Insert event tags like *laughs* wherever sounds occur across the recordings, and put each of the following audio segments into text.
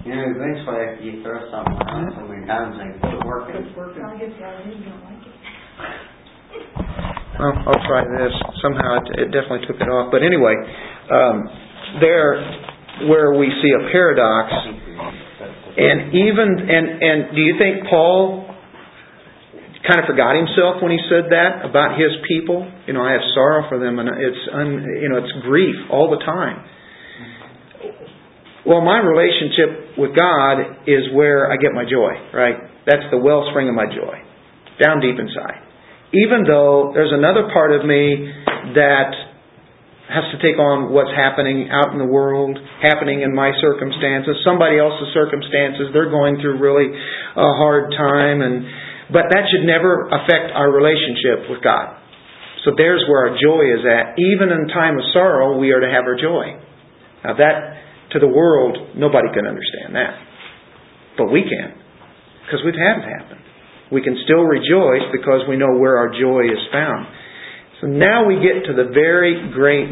You know, eventually after you throw something around so many times, they quit working. It's working. I guess I really don't like it. Well, I'll try this. Somehow it, it definitely took it off. But anyway, um, there where we see a paradox, and even and and do you think Paul kind of forgot himself when he said that about his people? You know, I have sorrow for them, and it's un, you know it's grief all the time. Well, my relationship with God is where I get my joy, right? That's the wellspring of my joy, down deep inside even though there's another part of me that has to take on what's happening out in the world, happening in my circumstances, somebody else's circumstances, they're going through really a hard time and but that should never affect our relationship with God. So there's where our joy is at. Even in time of sorrow, we are to have our joy. Now that to the world, nobody can understand that. But we can. Because we've had it happen we can still rejoice because we know where our joy is found. So now we get to the very great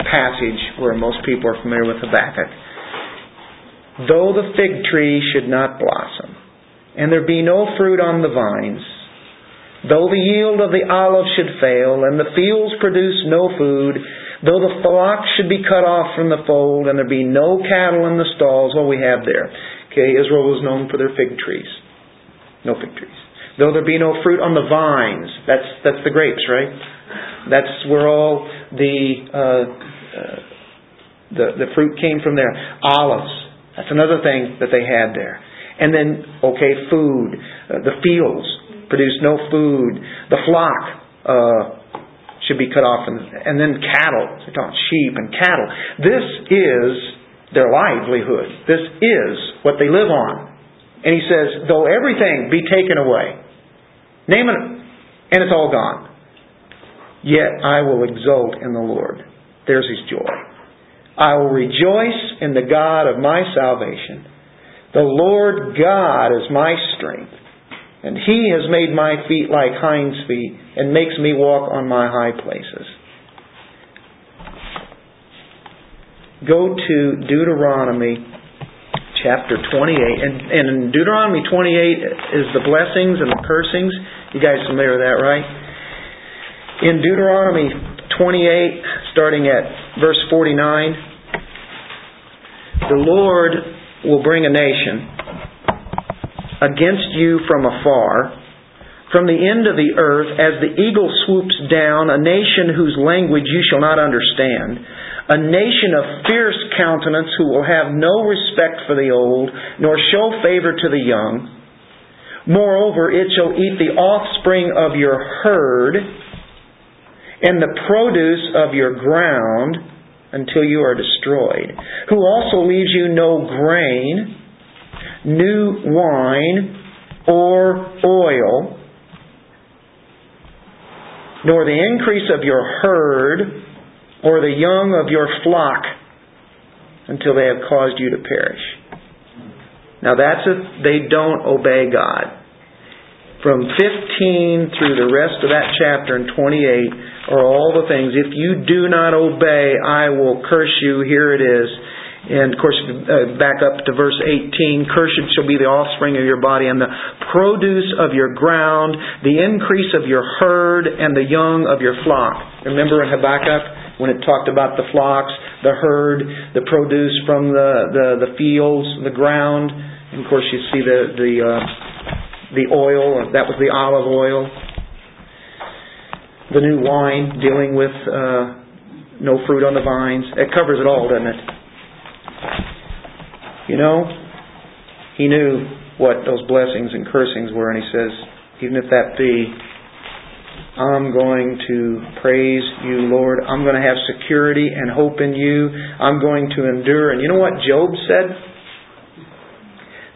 passage where most people are familiar with Habakkuk. Though the fig tree should not blossom, and there be no fruit on the vines, though the yield of the olive should fail, and the fields produce no food, though the flock should be cut off from the fold, and there be no cattle in the stalls, what we have there. Okay, Israel was known for their fig trees no fig trees. Though there be no fruit on the vines, that's that's the grapes, right? That's where all the uh, uh, the the fruit came from there. Olives, that's another thing that they had there. And then, okay, food. Uh, the fields produce no food. The flock uh, should be cut off, and, and then cattle. They talk sheep and cattle. This is their livelihood. This is what they live on. And he says, though everything be taken away, name it, and it's all gone, yet I will exult in the Lord. There's his joy. I will rejoice in the God of my salvation. The Lord God is my strength, and he has made my feet like hinds' feet, and makes me walk on my high places. Go to Deuteronomy chapter 28. And, and in Deuteronomy 28 is the blessings and the cursings. You guys familiar with that, right? In Deuteronomy 28, starting at verse 49, the Lord will bring a nation against you from afar, from the end of the earth, as the eagle swoops down, a nation whose language you shall not understand a nation of fierce countenance who will have no respect for the old, nor show favor to the young. Moreover, it shall eat the offspring of your herd and the produce of your ground until you are destroyed, who also leaves you no grain, new wine, or oil, nor the increase of your herd, or the young of your flock until they have caused you to perish. Now that's if they don't obey God. From 15 through the rest of that chapter and 28 are all the things. If you do not obey, I will curse you. Here it is. And of course, uh, back up to verse 18 Cursed shall be the offspring of your body, and the produce of your ground, the increase of your herd, and the young of your flock. Remember in Habakkuk? when it talked about the flocks, the herd, the produce from the, the, the fields, the ground. And of course, you see the, the, uh, the oil, that was the olive oil. The new wine, dealing with uh, no fruit on the vines. It covers it all, doesn't it? You know, he knew what those blessings and cursings were, and he says, even if that be I'm going to praise you, Lord. I'm going to have security and hope in you. I'm going to endure. And you know what Job said?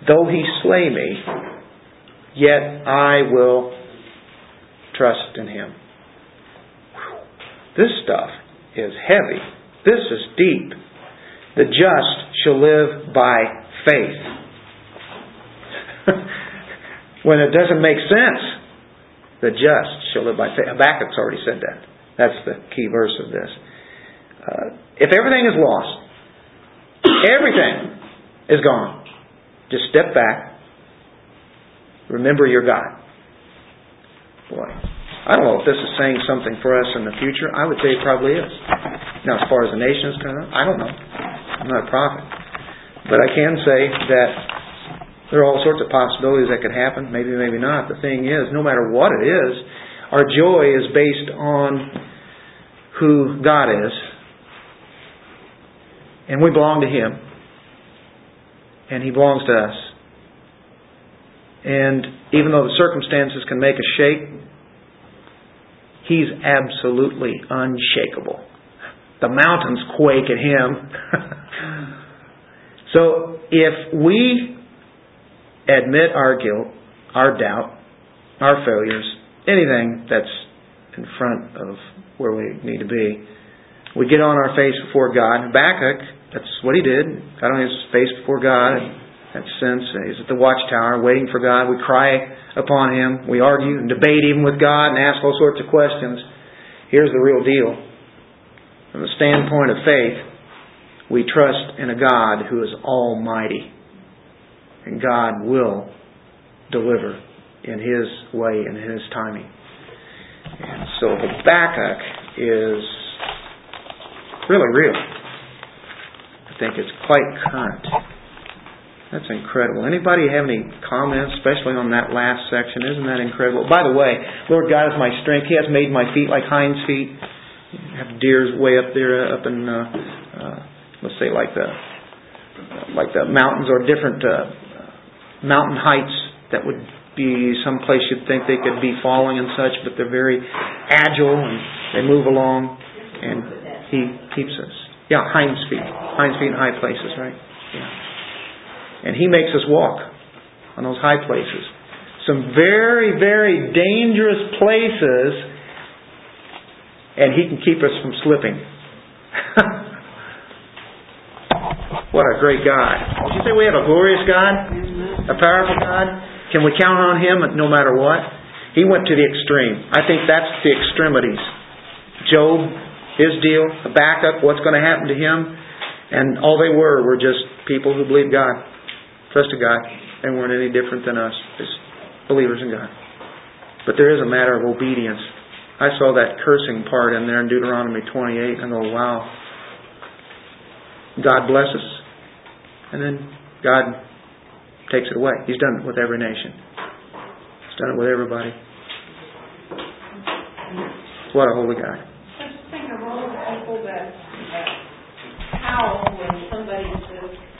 Though he slay me, yet I will trust in him. This stuff is heavy. This is deep. The just shall live by faith. *laughs* when it doesn't make sense, the just shall live by faith. Habakkuk's already said that. That's the key verse of this. Uh, if everything is lost, everything, is gone. Just step back. Remember your God. Boy, I don't know if this is saying something for us in the future. I would say it probably is. Now, as far as the nation is concerned, I don't know. I'm not a prophet. But I can say that there are all sorts of possibilities that could happen. Maybe, maybe not. The thing is, no matter what it is, our joy is based on who God is. And we belong to Him. And He belongs to us. And even though the circumstances can make us shake, He's absolutely unshakable. The mountains quake at Him. *laughs* so if we admit our guilt, our doubt, our failures, anything that's in front of where we need to be, we get on our face before God. Habakkuk, that's what he did. Got on his face before God. That sense, he's at the watchtower waiting for God. We cry upon Him. We argue and debate even with God and ask all sorts of questions. Here's the real deal. From the standpoint of faith, we trust in a God who is almighty. And God will deliver in His way and His timing. And so Habakkuk is really real. I think it's quite current. That's incredible. Anybody have any comments, especially on that last section? Isn't that incredible? By the way, Lord God is my strength. He has made my feet like hinds feet. Have deers way up there, up in, uh, uh, let's say, like the like the mountains or different uh, mountain heights that would be some place you'd think they could be falling and such, but they're very agile and they move along, and He keeps us. Yeah, hinds feet, hinds feet in high places, right? Yeah. And He makes us walk on those high places. Some very, very dangerous places, and He can keep us from slipping. *laughs* what a great God. Did you say we have a glorious God? A powerful God? Can we count on Him no matter what? He went to the extreme. I think that's the extremities. Job, his deal, Habakkuk, what's going to happen to him? And all they were were just people who believed God, trusted God, and weren't any different than us as believers in God. But there is a matter of obedience. I saw that cursing part in there in Deuteronomy 28 and go, wow. God blesses, and then God takes it away. He's done it with every nation. He's done it with everybody. What a holy God. Just think of all the people that, that howl when